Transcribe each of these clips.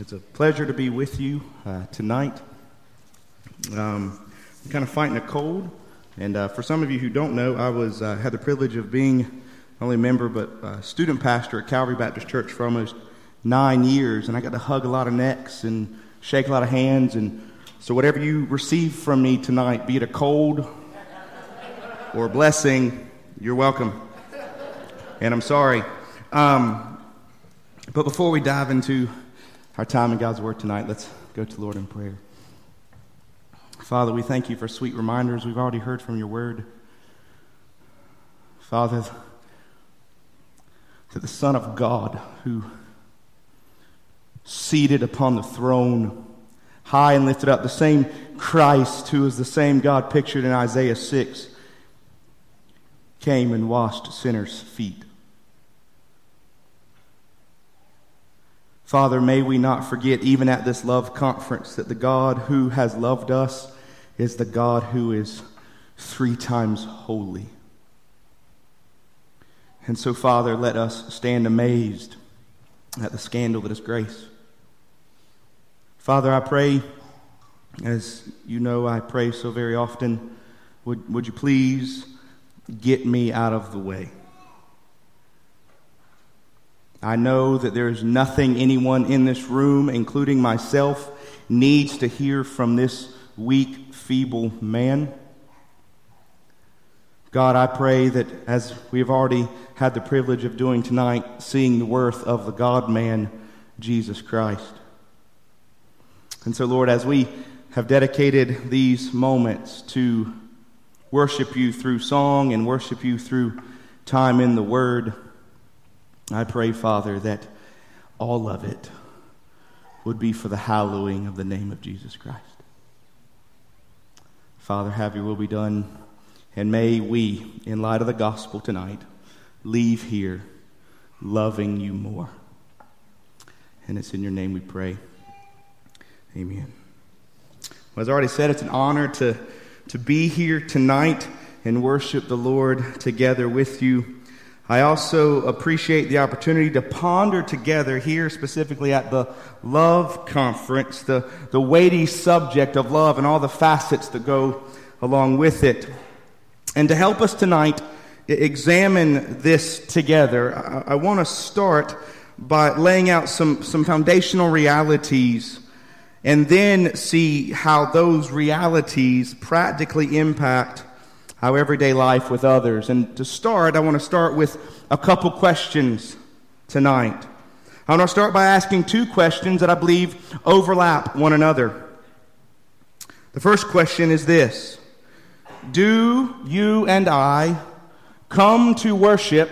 It's a pleasure to be with you uh, tonight. Um, I'm kind of fighting a cold, and uh, for some of you who don't know, I was uh, had the privilege of being not only a member but uh, student pastor at Calvary Baptist Church for almost nine years, and I got to hug a lot of necks and shake a lot of hands, and so whatever you receive from me tonight, be it a cold or a blessing, you're welcome. And I'm sorry. Um, but before we dive into our time in God's Word tonight, let's go to Lord in prayer. Father, we thank you for sweet reminders. We've already heard from your Word. Father, to the Son of God, who seated upon the throne, high and lifted up, the same Christ who is the same God pictured in Isaiah 6, came and washed sinners' feet. Father, may we not forget, even at this love conference, that the God who has loved us is the God who is three times holy. And so, Father, let us stand amazed at the scandal that is grace. Father, I pray, as you know, I pray so very often, would, would you please get me out of the way? I know that there is nothing anyone in this room, including myself, needs to hear from this weak, feeble man. God, I pray that as we have already had the privilege of doing tonight, seeing the worth of the God man, Jesus Christ. And so, Lord, as we have dedicated these moments to worship you through song and worship you through time in the Word, I pray, Father, that all of it would be for the hallowing of the name of Jesus Christ. Father, have your will be done. And may we, in light of the gospel tonight, leave here loving you more. And it's in your name we pray. Amen. Well, as I already said, it's an honor to, to be here tonight and worship the Lord together with you. I also appreciate the opportunity to ponder together here, specifically at the Love Conference, the, the weighty subject of love and all the facets that go along with it. And to help us tonight examine this together, I, I want to start by laying out some, some foundational realities and then see how those realities practically impact our everyday life with others. And to start, I want to start with a couple questions tonight. I want to start by asking two questions that I believe overlap one another. The first question is this Do you and I come to worship,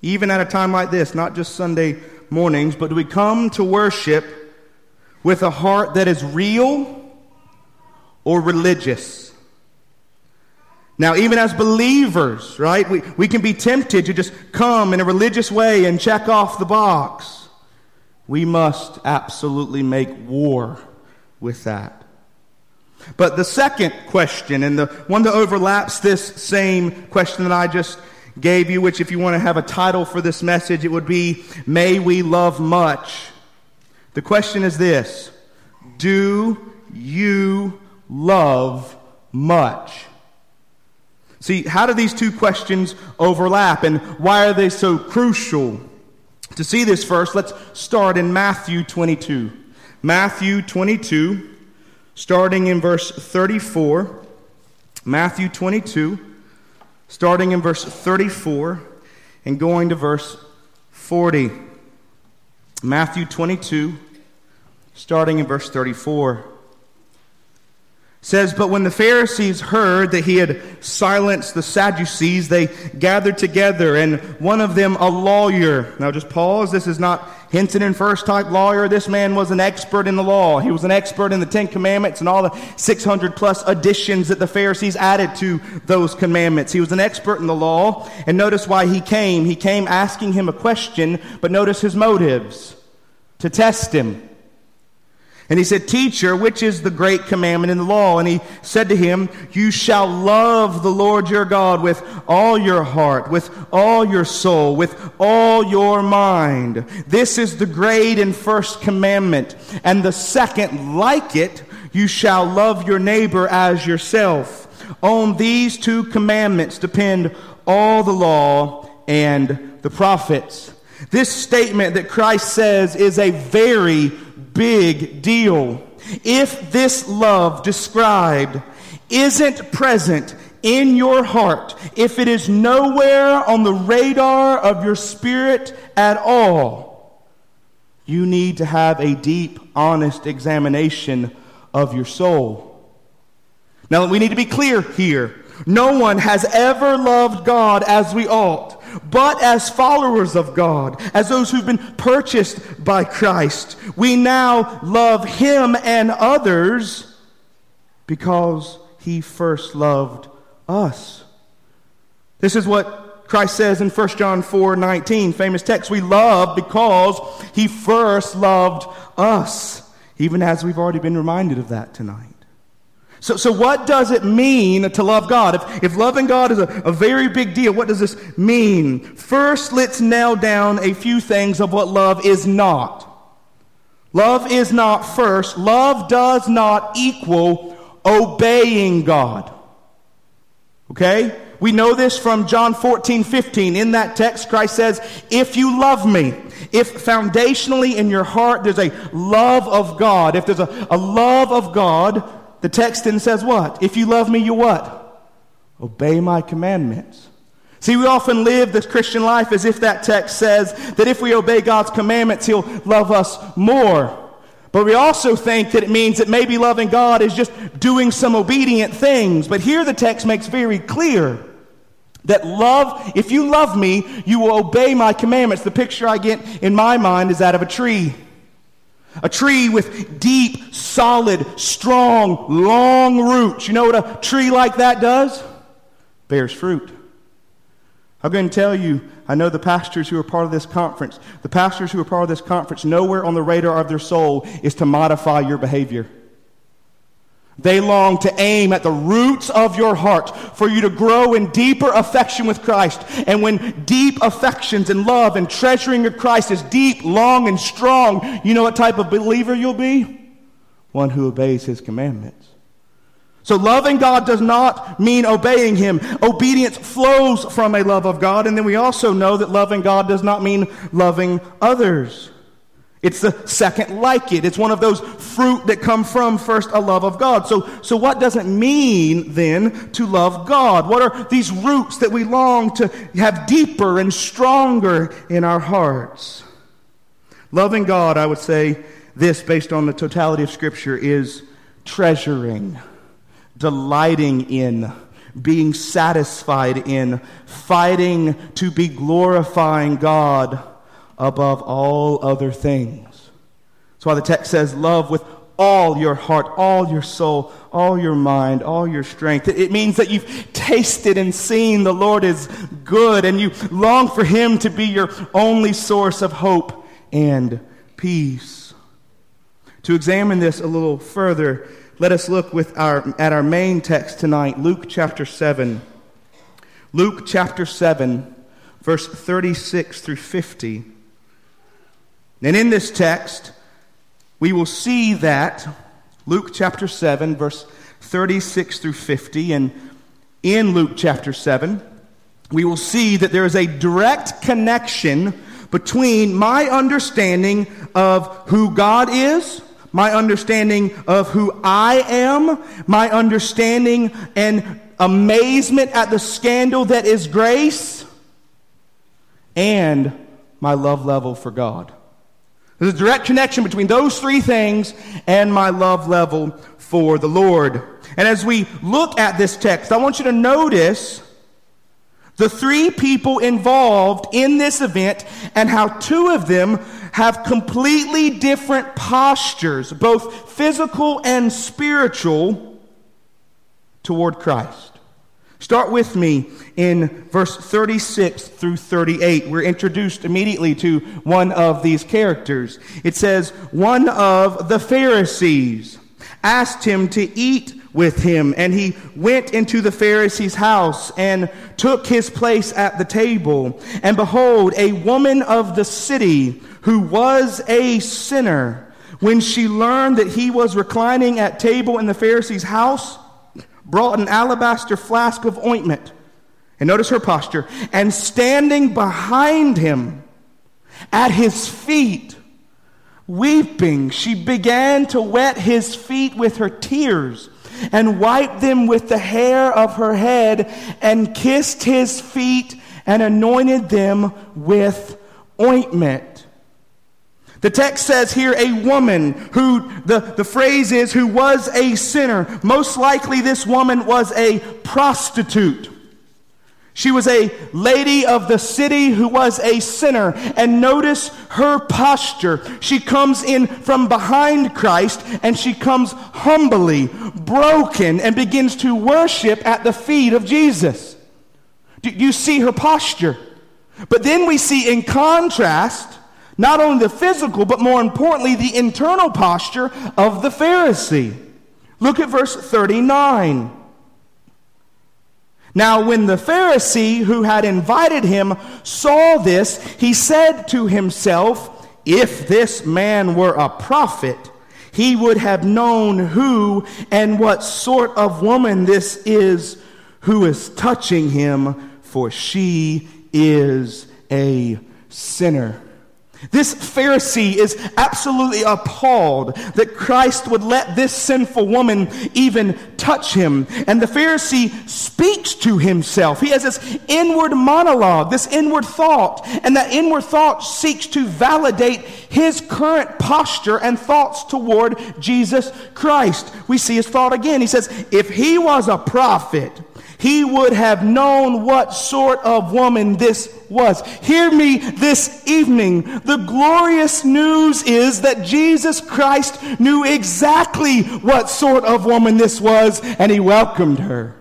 even at a time like this, not just Sunday mornings, but do we come to worship with a heart that is real or religious? Now, even as believers, right, we, we can be tempted to just come in a religious way and check off the box. We must absolutely make war with that. But the second question, and the one that overlaps this same question that I just gave you, which if you want to have a title for this message, it would be May We Love Much. The question is this Do you love much? See, how do these two questions overlap and why are they so crucial? To see this first, let's start in Matthew 22. Matthew 22, starting in verse 34. Matthew 22, starting in verse 34 and going to verse 40. Matthew 22, starting in verse 34 says, But when the Pharisees heard that he had silenced the Sadducees, they gathered together, and one of them, a lawyer. Now just pause. This is not Hinton and First type lawyer. This man was an expert in the law. He was an expert in the Ten Commandments and all the 600 plus additions that the Pharisees added to those commandments. He was an expert in the law. And notice why he came. He came asking him a question, but notice his motives to test him. And he said, Teacher, which is the great commandment in the law? And he said to him, You shall love the Lord your God with all your heart, with all your soul, with all your mind. This is the great and first commandment. And the second, like it, you shall love your neighbor as yourself. On these two commandments depend all the law and the prophets. This statement that Christ says is a very big deal. If this love described isn't present in your heart, if it is nowhere on the radar of your spirit at all, you need to have a deep, honest examination of your soul. Now, we need to be clear here. No one has ever loved God as we ought, but as followers of God, as those who've been purchased by Christ, we now love Him and others because He first loved us. This is what Christ says in 1 John 4 19, famous text. We love because He first loved us, even as we've already been reminded of that tonight. So, so what does it mean to love God? If, if loving God is a, a very big deal, what does this mean? First, let's nail down a few things of what love is not. Love is not first. Love does not equal obeying God. Okay? We know this from John 14, 15. In that text, Christ says, If you love me, if foundationally in your heart there's a love of God, if there's a, a love of God, the text then says what? If you love me, you what? Obey my commandments. See, we often live this Christian life as if that text says that if we obey God's commandments, He'll love us more. But we also think that it means that maybe loving God is just doing some obedient things. But here the text makes very clear that love, if you love me, you will obey my commandments. The picture I get in my mind is that of a tree. A tree with deep, solid, strong, long roots. You know what a tree like that does? Bears fruit. I'm going to tell you, I know the pastors who are part of this conference, the pastors who are part of this conference, nowhere on the radar of their soul is to modify your behavior. They long to aim at the roots of your heart for you to grow in deeper affection with Christ. And when deep affections and love and treasuring of Christ is deep, long, and strong, you know what type of believer you'll be? One who obeys his commandments. So loving God does not mean obeying Him. Obedience flows from a love of God. And then we also know that loving God does not mean loving others. It's the second like it. It's one of those fruit that come from first a love of God. So, so what does it mean then to love God? What are these roots that we long to have deeper and stronger in our hearts? Loving God, I would say this based on the totality of Scripture, is treasuring, delighting in, being satisfied in, fighting to be glorifying God above all other things. That's why the text says, Love with all your heart, all your soul, all your mind, all your strength. It means that you've tasted and seen the Lord is good and you long for Him to be your only source of hope and peace. To examine this a little further, let us look with our, at our main text tonight, Luke chapter 7. Luke chapter 7, verse 36 through 50. And in this text, we will see that Luke chapter 7, verse 36 through 50, and in Luke chapter 7, we will see that there is a direct connection between my understanding of who God is, my understanding of who I am, my understanding and amazement at the scandal that is grace, and my love level for God. There's a direct connection between those three things and my love level for the Lord. And as we look at this text, I want you to notice the three people involved in this event and how two of them have completely different postures, both physical and spiritual, toward Christ. Start with me in verse 36 through 38. We're introduced immediately to one of these characters. It says, One of the Pharisees asked him to eat with him, and he went into the Pharisee's house and took his place at the table. And behold, a woman of the city who was a sinner, when she learned that he was reclining at table in the Pharisee's house, brought an alabaster flask of ointment. And notice her posture. And standing behind him at his feet, weeping, she began to wet his feet with her tears and wiped them with the hair of her head and kissed his feet and anointed them with ointment. The text says here a woman who, the, the phrase is, who was a sinner. Most likely this woman was a prostitute. She was a lady of the city who was a sinner. And notice her posture. She comes in from behind Christ and she comes humbly, broken, and begins to worship at the feet of Jesus. Do you see her posture? But then we see in contrast, not only the physical, but more importantly, the internal posture of the Pharisee. Look at verse 39. Now, when the Pharisee who had invited him saw this, he said to himself, If this man were a prophet, he would have known who and what sort of woman this is who is touching him, for she is a sinner. This Pharisee is absolutely appalled that Christ would let this sinful woman even touch him. And the Pharisee speaks to himself. He has this inward monologue, this inward thought. And that inward thought seeks to validate his current posture and thoughts toward Jesus Christ. We see his thought again. He says, If he was a prophet, he would have known what sort of woman this was. Hear me this evening. The glorious news is that Jesus Christ knew exactly what sort of woman this was, and he welcomed her.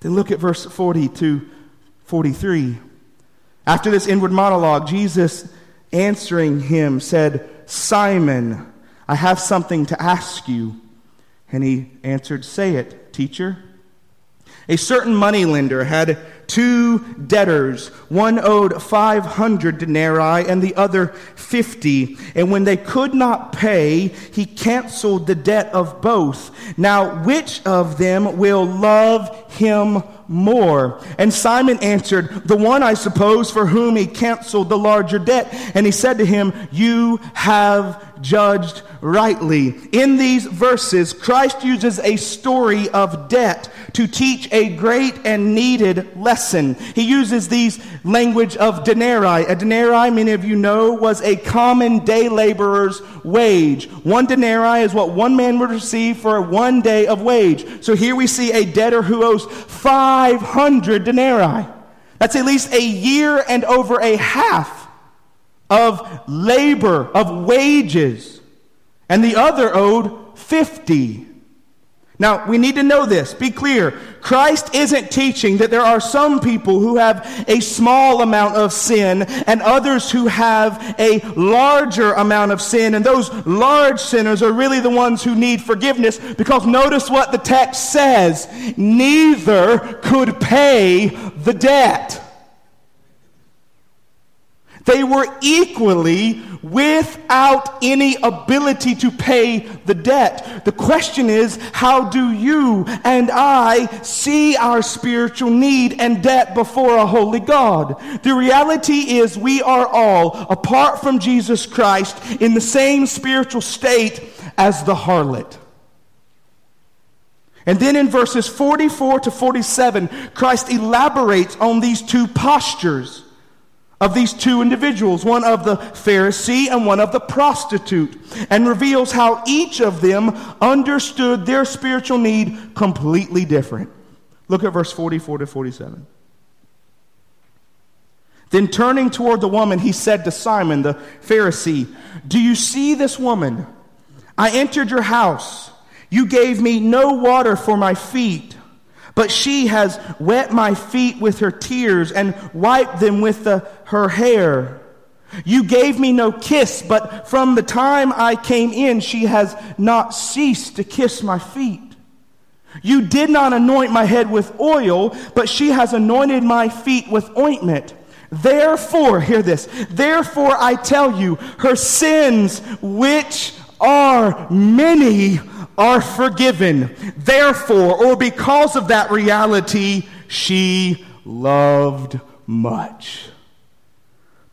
Then look at verse 40 to 43. After this inward monologue, Jesus answering him said, Simon, I have something to ask you. And he answered, Say it teacher. A certain moneylender had two debtors. One owed 500 denarii and the other 50. And when they could not pay, he canceled the debt of both. Now, which of them will love him more? And Simon answered, The one, I suppose, for whom he canceled the larger debt. And he said to him, You have judged rightly. In these verses, Christ uses a story of debt to teach a great and needed lesson. He uses these language of denarii. A denarii, many of you know, was a common day laborer's wage. One denarii is what one man would receive for one day of wage. So here we see a debtor who owes 500 denarii. That's at least a year and over a half of labor, of wages, and the other owed 50. Now, we need to know this. Be clear. Christ isn't teaching that there are some people who have a small amount of sin and others who have a larger amount of sin. And those large sinners are really the ones who need forgiveness because notice what the text says. Neither could pay the debt. They were equally without any ability to pay the debt. The question is, how do you and I see our spiritual need and debt before a holy God? The reality is we are all, apart from Jesus Christ, in the same spiritual state as the harlot. And then in verses 44 to 47, Christ elaborates on these two postures of these two individuals, one of the Pharisee and one of the prostitute, and reveals how each of them understood their spiritual need completely different. Look at verse 44 to 47. Then turning toward the woman, he said to Simon the Pharisee, Do you see this woman? I entered your house. You gave me no water for my feet But she has wet my feet with her tears and wiped them with the, her hair. You gave me no kiss, but from the time I came in, she has not ceased to kiss my feet. You did not anoint my head with oil, but she has anointed my feet with ointment. Therefore, hear this, therefore I tell you, her sins, which are many, are forgiven. Therefore, or because of that reality, she loved much.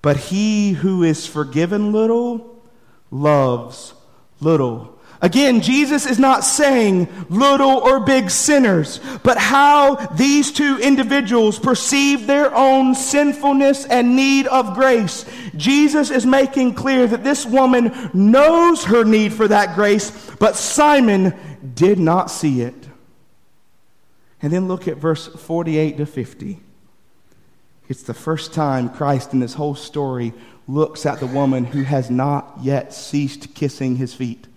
But he who is forgiven little loves little. Again, Jesus is not saying little or big sinners, but how these two individuals perceive their own sinfulness and need of grace. Jesus is making clear that this woman knows her need for that grace, but Simon did not see it. And then look at verse 48 to 50. It's the first time Christ in this whole story looks at the woman who has not yet ceased kissing his feet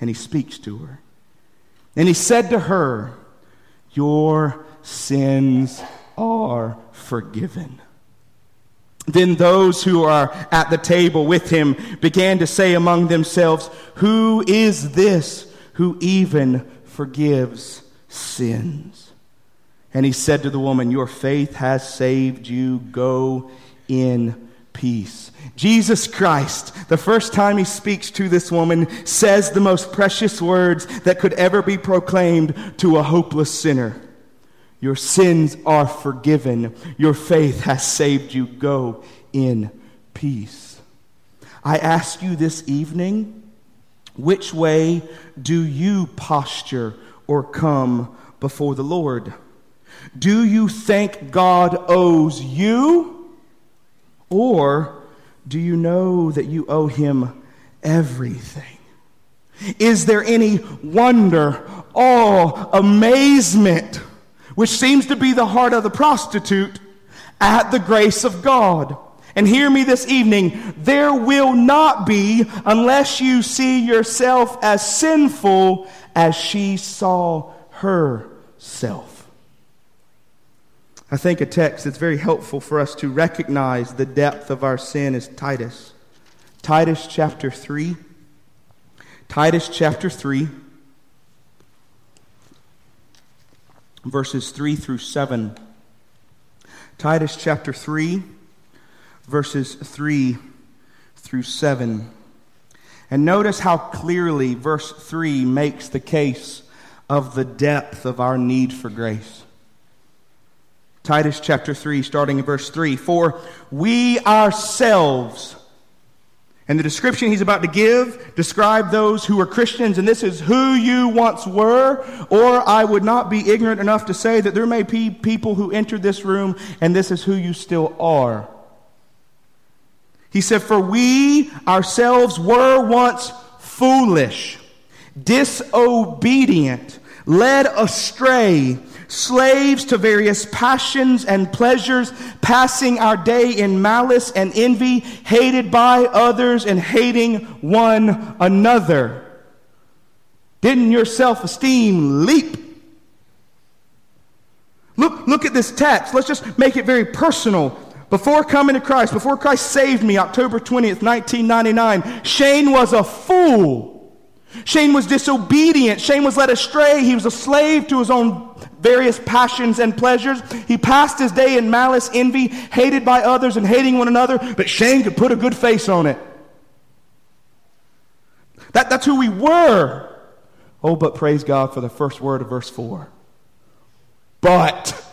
and he speaks to her. And he said to her, Your sins are forgiven. Then those who are at the table with him began to say among themselves, Who is this who even forgives sins? And he said to the woman, Your faith has saved you. Go in peace. Jesus Christ, the first time he speaks to this woman, says the most precious words that could ever be proclaimed to a hopeless sinner. Your sins are forgiven. Your faith has saved you. Go in peace. I ask you this evening, which way do you posture or come before the Lord? Do you think God owes you? Or do you know that you owe him everything? Is there any wonder, awe, amazement, which seems to be the heart of the prostitute, at the grace of God? And hear me this evening, there will not be unless you see yourself as sinful as she saw herself. I think a text that's very helpful for us to recognize the depth of our sin is Titus. Titus chapter 3. Titus chapter 3, verses 3 through 7. Titus chapter 3, verses 3 through 7. And notice how clearly verse 3 makes the case of the depth of our need for grace. Titus chapter 3, starting in verse 3. For we ourselves, and the description he's about to give, describe those who are Christians, and this is who you once were, or I would not be ignorant enough to say that there may be people who entered this room, and this is who you still are. He said, For we ourselves were once foolish, disobedient, led astray slaves to various passions and pleasures, passing our day in malice and envy, hated by others and hating one another. Didn't your self esteem leap? Look, look at this text. Let's just make it very personal. Before coming to Christ, before Christ saved me, October 20th, 1999, Shane was a fool. Shane was disobedient. Shane was led astray. He was a slave to his own various passions and pleasures. He passed his day in malice, envy, hated by others, and hating one another, but Shane could put a good face on it. That, that's who we were. Oh, but praise God for the first word of verse 4. But.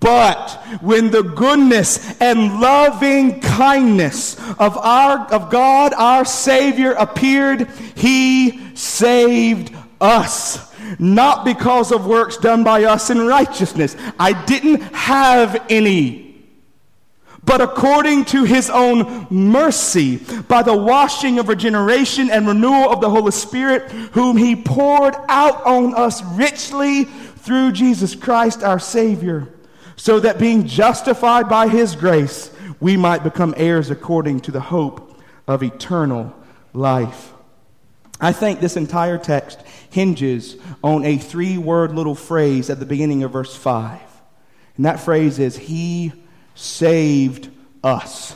But when the goodness and loving kindness of our of God our savior appeared he saved us. Not because of works done by us in righteousness. I didn't have any. But according to his own mercy, by the washing of regeneration and renewal of the Holy Spirit, whom he poured out on us richly through Jesus Christ our Savior so that being justified by his grace, we might become heirs according to the hope of eternal life. I think this entire text hinges on a three word little phrase at the beginning of verse 5. And that phrase is, He saved us.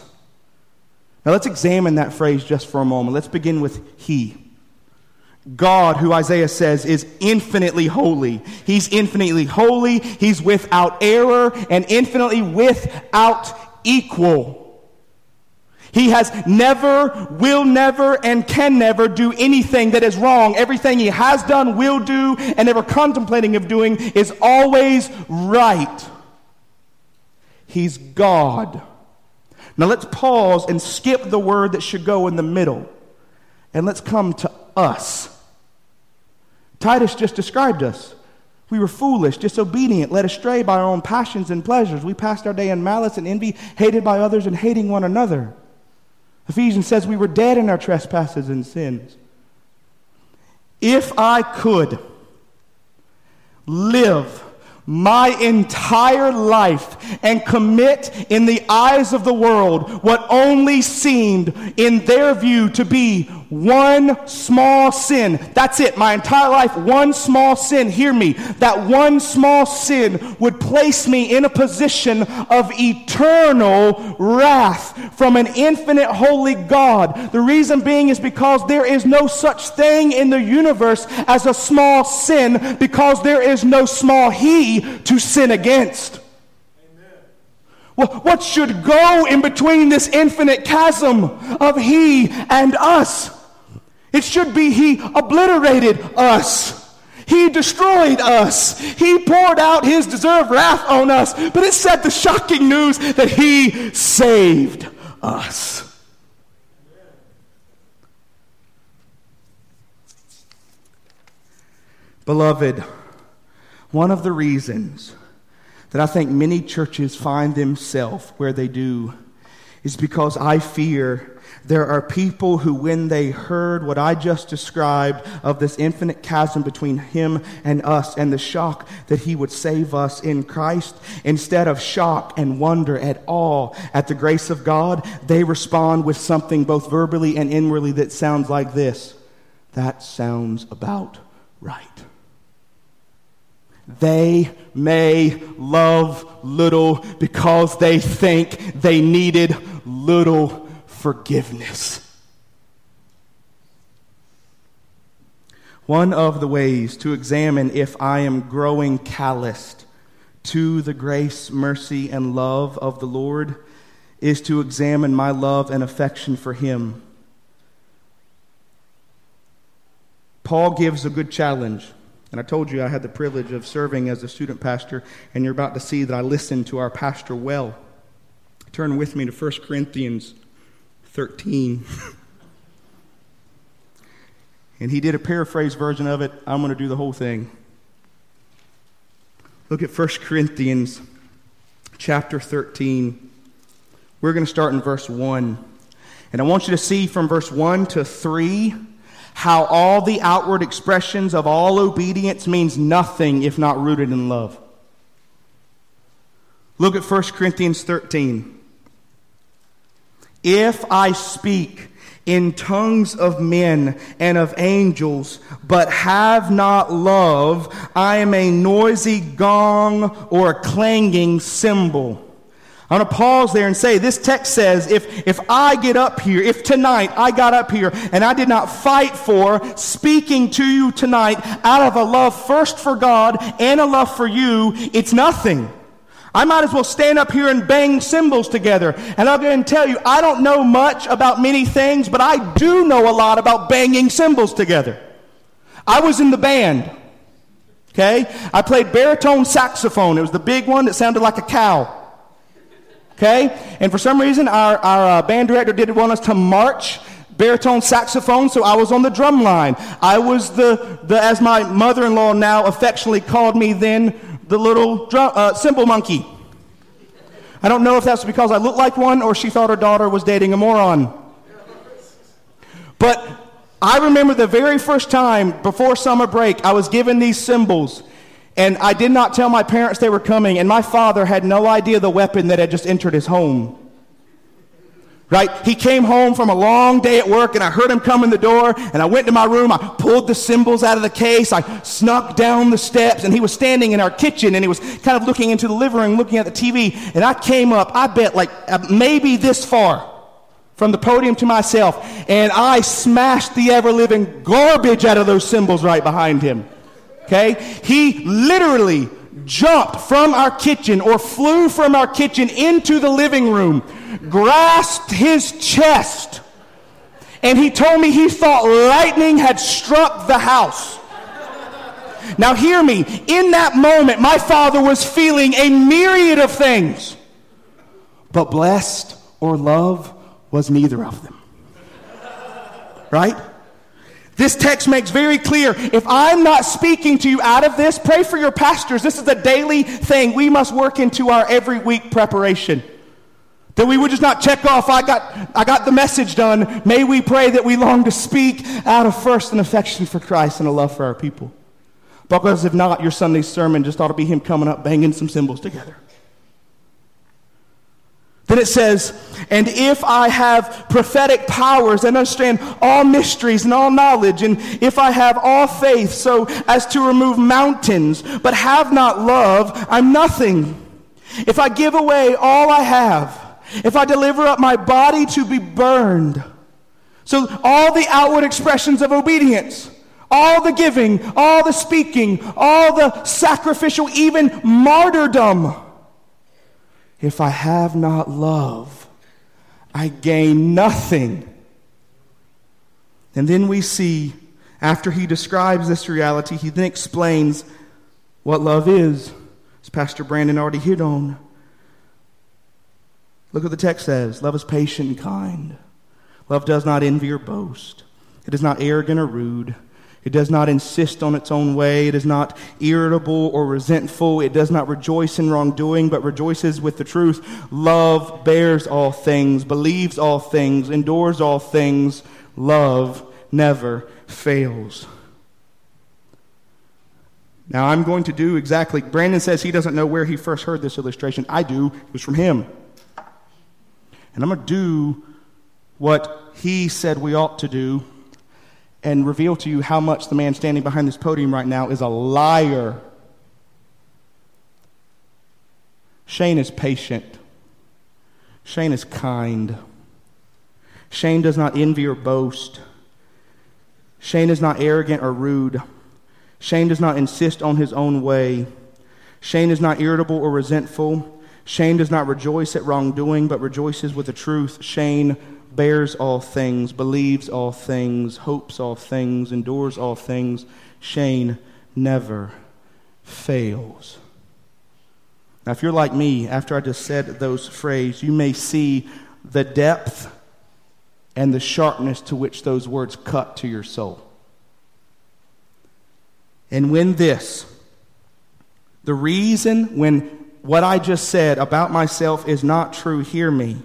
Now let's examine that phrase just for a moment. Let's begin with He. God, who Isaiah says is infinitely holy. He's infinitely holy, He's without error, and infinitely without equal. He has never, will never, and can never do anything that is wrong. Everything he has done, will do, and ever contemplating of doing is always right. He's God. Now let's pause and skip the word that should go in the middle. And let's come to us. Titus just described us. We were foolish, disobedient, led astray by our own passions and pleasures. We passed our day in malice and envy, hated by others and hating one another. Ephesians says we were dead in our trespasses and sins. If I could live my entire life and commit in the eyes of the world what only seemed in their view to be one small sin. That's it. My entire life, one small sin. Hear me. That one small sin would place me in a position of eternal wrath from an infinite holy God. The reason being is because there is no such thing in the universe as a small sin because there is no small he to sin against. What should go in between this infinite chasm of He and us? It should be He obliterated us. He destroyed us. He poured out His deserved wrath on us. But it said the shocking news that He saved us. Beloved, one of the reasons that I think many churches find themselves where they do is because I fear there are people who, when they heard what I just described of this infinite chasm between him and us and the shock that he would save us in Christ, instead of shock and wonder at all at the grace of God, they respond with something both verbally and inwardly that sounds like this That sounds about right. They may love little because they think they needed little forgiveness. One of the ways to examine if I am growing calloused to the grace, mercy, and love of the Lord is to examine my love and affection for Him. Paul gives a good challenge. And I told you I had the privilege of serving as a student pastor, and you're about to see that I listened to our pastor well. Turn with me to 1 Corinthians 13. and he did a paraphrase version of it. I'm going to do the whole thing. Look at 1 Corinthians chapter 13. We're going to start in verse 1. And I want you to see from verse 1 to 3 how all the outward expressions of all obedience means nothing if not rooted in love. Look at 1 Corinthians 13. If I speak in tongues of men and of angels, but have not love, I am a noisy gong or a clanging cymbal. I want to pause there and say this text says if, if I get up here, if tonight I got up here and I did not fight for speaking to you tonight out of a love first for God and a love for you, it's nothing. I might as well stand up here and bang cymbals together. And I'll go and tell you, I don't know much about many things, but I do know a lot about banging cymbals together. I was in the band. Okay? I played baritone saxophone. It was the big one that sounded like a cow. Okay? And for some reason, our, our uh, band director didn't want us to march baritone saxophone, so I was on the drum line. I was the, the as my mother in law now affectionately called me then, the little drum, uh, cymbal monkey. I don't know if that's because I looked like one or she thought her daughter was dating a moron. But I remember the very first time before summer break, I was given these cymbals. And I did not tell my parents they were coming, and my father had no idea the weapon that had just entered his home. Right? He came home from a long day at work and I heard him come in the door and I went to my room. I pulled the cymbals out of the case. I snuck down the steps and he was standing in our kitchen and he was kind of looking into the living room, looking at the TV. And I came up, I bet like uh, maybe this far from the podium to myself and I smashed the ever living garbage out of those cymbals right behind him. Okay? He literally jumped from our kitchen or flew from our kitchen into the living room grasped his chest, and he told me he thought lightning had struck the house. Now, hear me. In that moment, my father was feeling a myriad of things, but blessed or love was neither of them. Right? This text makes very clear if I'm not speaking to you out of this, pray for your pastors. This is a daily thing we must work into our every week preparation. That we would just not check off, I got, I got the message done. May we pray that we long to speak out of first an affection for Christ and a love for our people. Because if not, your Sunday sermon just ought to be him coming up banging some cymbals together. Then it says, and if I have prophetic powers and understand all mysteries and all knowledge, and if I have all faith so as to remove mountains, but have not love, I'm nothing. If I give away all I have, if I deliver up my body to be burned. So, all the outward expressions of obedience, all the giving, all the speaking, all the sacrificial, even martyrdom. If I have not love, I gain nothing. And then we see, after he describes this reality, he then explains what love is, as Pastor Brandon already hit on. Look what the text says love is patient and kind. Love does not envy or boast. It is not arrogant or rude. It does not insist on its own way. It is not irritable or resentful. It does not rejoice in wrongdoing, but rejoices with the truth. Love bears all things, believes all things, endures all things. Love never fails. Now, I'm going to do exactly. Brandon says he doesn't know where he first heard this illustration. I do. It was from him. And I'm going to do what he said we ought to do and reveal to you how much the man standing behind this podium right now is a liar. Shane is patient. Shane is kind. Shane does not envy or boast. Shane is not arrogant or rude. Shane does not insist on his own way. Shane is not irritable or resentful. Shane does not rejoice at wrongdoing, but rejoices with the truth. Shane bears all things, believes all things, hopes all things, endures all things. Shane never fails. Now, if you're like me, after I just said those phrases, you may see the depth and the sharpness to which those words cut to your soul. And when this, the reason when what I just said about myself is not true, hear me.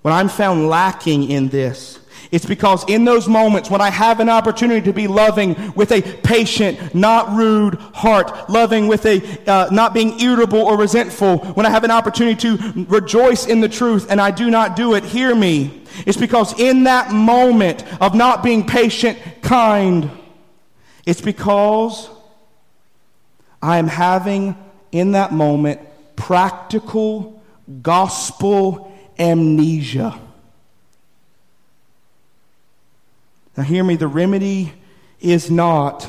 When I'm found lacking in this, it's because in those moments when I have an opportunity to be loving with a patient, not rude heart, loving with a uh, not being irritable or resentful, when I have an opportunity to rejoice in the truth and I do not do it, hear me. It's because in that moment of not being patient, kind, it's because I am having in that moment practical gospel amnesia. Now, hear me, the remedy is not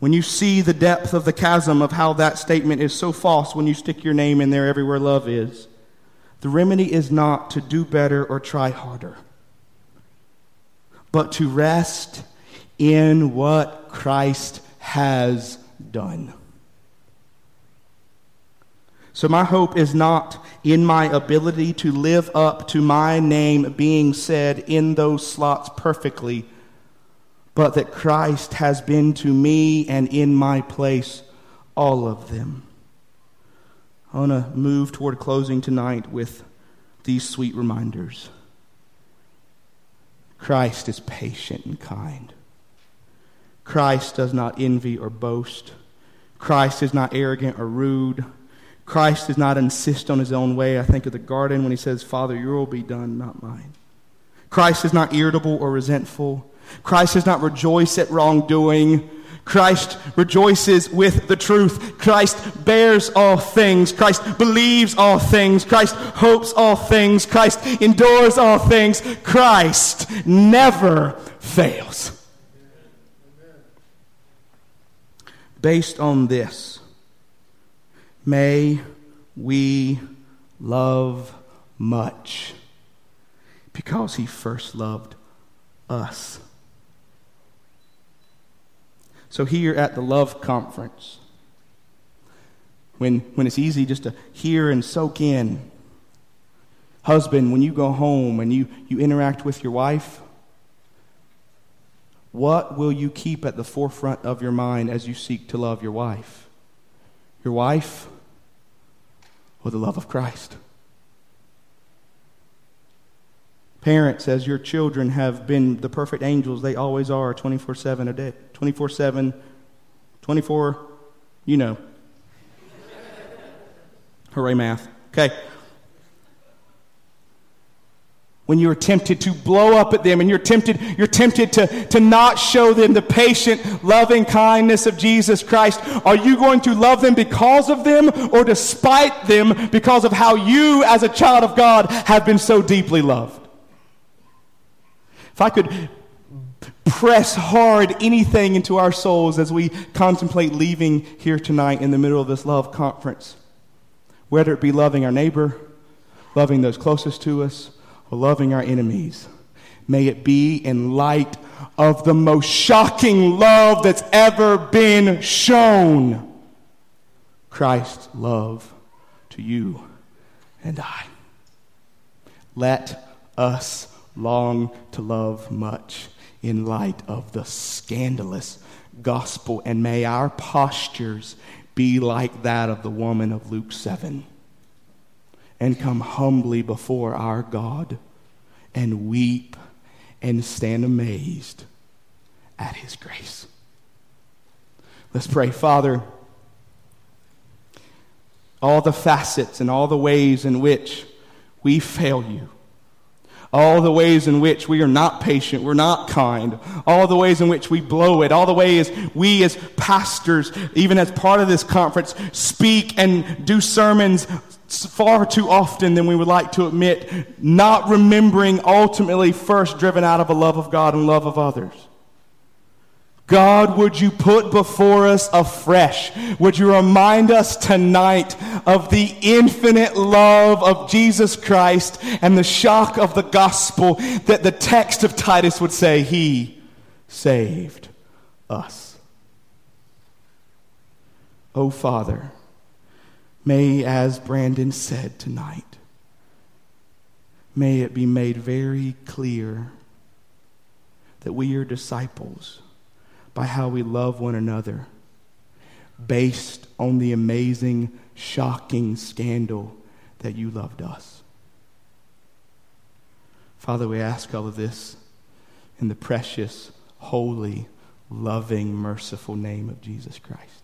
when you see the depth of the chasm of how that statement is so false when you stick your name in there everywhere love is. The remedy is not to do better or try harder, but to rest in what Christ has done. So, my hope is not in my ability to live up to my name being said in those slots perfectly, but that Christ has been to me and in my place all of them. I want to move toward closing tonight with these sweet reminders. Christ is patient and kind. Christ does not envy or boast. Christ is not arrogant or rude. Christ does not insist on his own way. I think of the garden when he says, Father, your will be done, not mine. Christ is not irritable or resentful. Christ does not rejoice at wrongdoing. Christ rejoices with the truth. Christ bears all things. Christ believes all things. Christ hopes all things. Christ endures all things. Christ never fails. Based on this, may we love much because he first loved us. So, here at the Love Conference, when, when it's easy just to hear and soak in, husband, when you go home and you, you interact with your wife, what will you keep at the forefront of your mind as you seek to love your wife? Your wife or the love of Christ? Parents, as your children have been the perfect angels, they always are 24 7 a day. 24 7, 24, you know. Hooray, math. Okay. When you're tempted to blow up at them and you're tempted, you're tempted to, to not show them the patient, loving kindness of Jesus Christ, are you going to love them because of them or despite them because of how you, as a child of God, have been so deeply loved? If I could press hard anything into our souls as we contemplate leaving here tonight in the middle of this love conference, whether it be loving our neighbor, loving those closest to us, or loving our enemies, may it be in light of the most shocking love that's ever been shown Christ's love to you and I. Let us long to love much in light of the scandalous gospel. And may our postures be like that of the woman of Luke 7 and come humbly before our God and weep and stand amazed at his grace. Let's pray. Father, all the facets and all the ways in which we fail you all the ways in which we are not patient, we're not kind, all the ways in which we blow it, all the ways we as pastors, even as part of this conference, speak and do sermons far too often than we would like to admit, not remembering ultimately first driven out of a love of God and love of others. God, would you put before us afresh? Would you remind us tonight of the infinite love of Jesus Christ and the shock of the gospel that the text of Titus would say, He saved us. Oh, Father, may, as Brandon said tonight, may it be made very clear that we are disciples by how we love one another based on the amazing, shocking scandal that you loved us. Father, we ask all of this in the precious, holy, loving, merciful name of Jesus Christ.